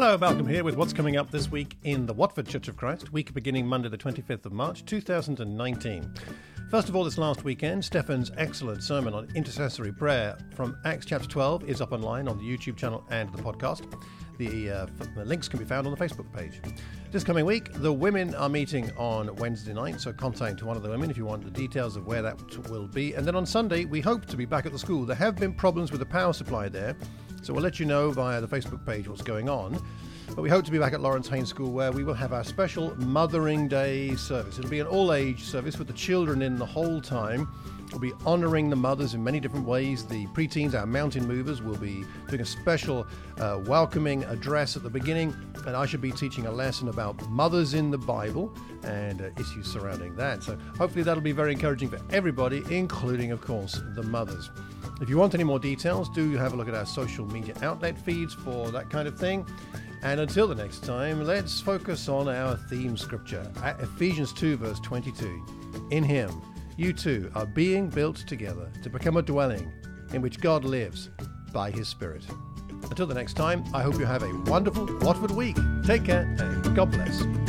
Hello, Malcolm here with what's coming up this week in the Watford Church of Christ, week beginning Monday the 25th of March 2019. First of all, this last weekend, Stefan's excellent sermon on intercessory prayer from Acts chapter 12 is up online on the YouTube channel and the podcast. The, uh, the links can be found on the Facebook page. This coming week, the women are meeting on Wednesday night, so contact one of the women if you want the details of where that will be. And then on Sunday, we hope to be back at the school. There have been problems with the power supply there, so we'll let you know via the Facebook page what's going on. But we hope to be back at Laurance Haines School where we will have our special Mothering Day service. It'll be an all age service with the children in the whole time. We'll be honouring the mothers in many different ways. The preteens, our mountain movers, will be doing a special uh, welcoming address at the beginning, and I should be teaching a lesson about mothers in the Bible and uh, issues surrounding that. So hopefully that'll be very encouraging for everybody, including, of course, the mothers. If you want any more details, do have a look at our social media outlet feeds for that kind of thing. And until the next time, let's focus on our theme scripture Ephesians 2, verse 22. In Him, you too are being built together to become a dwelling in which God lives by His Spirit. Until the next time, I hope you have a wonderful Watford week. Take care and God bless.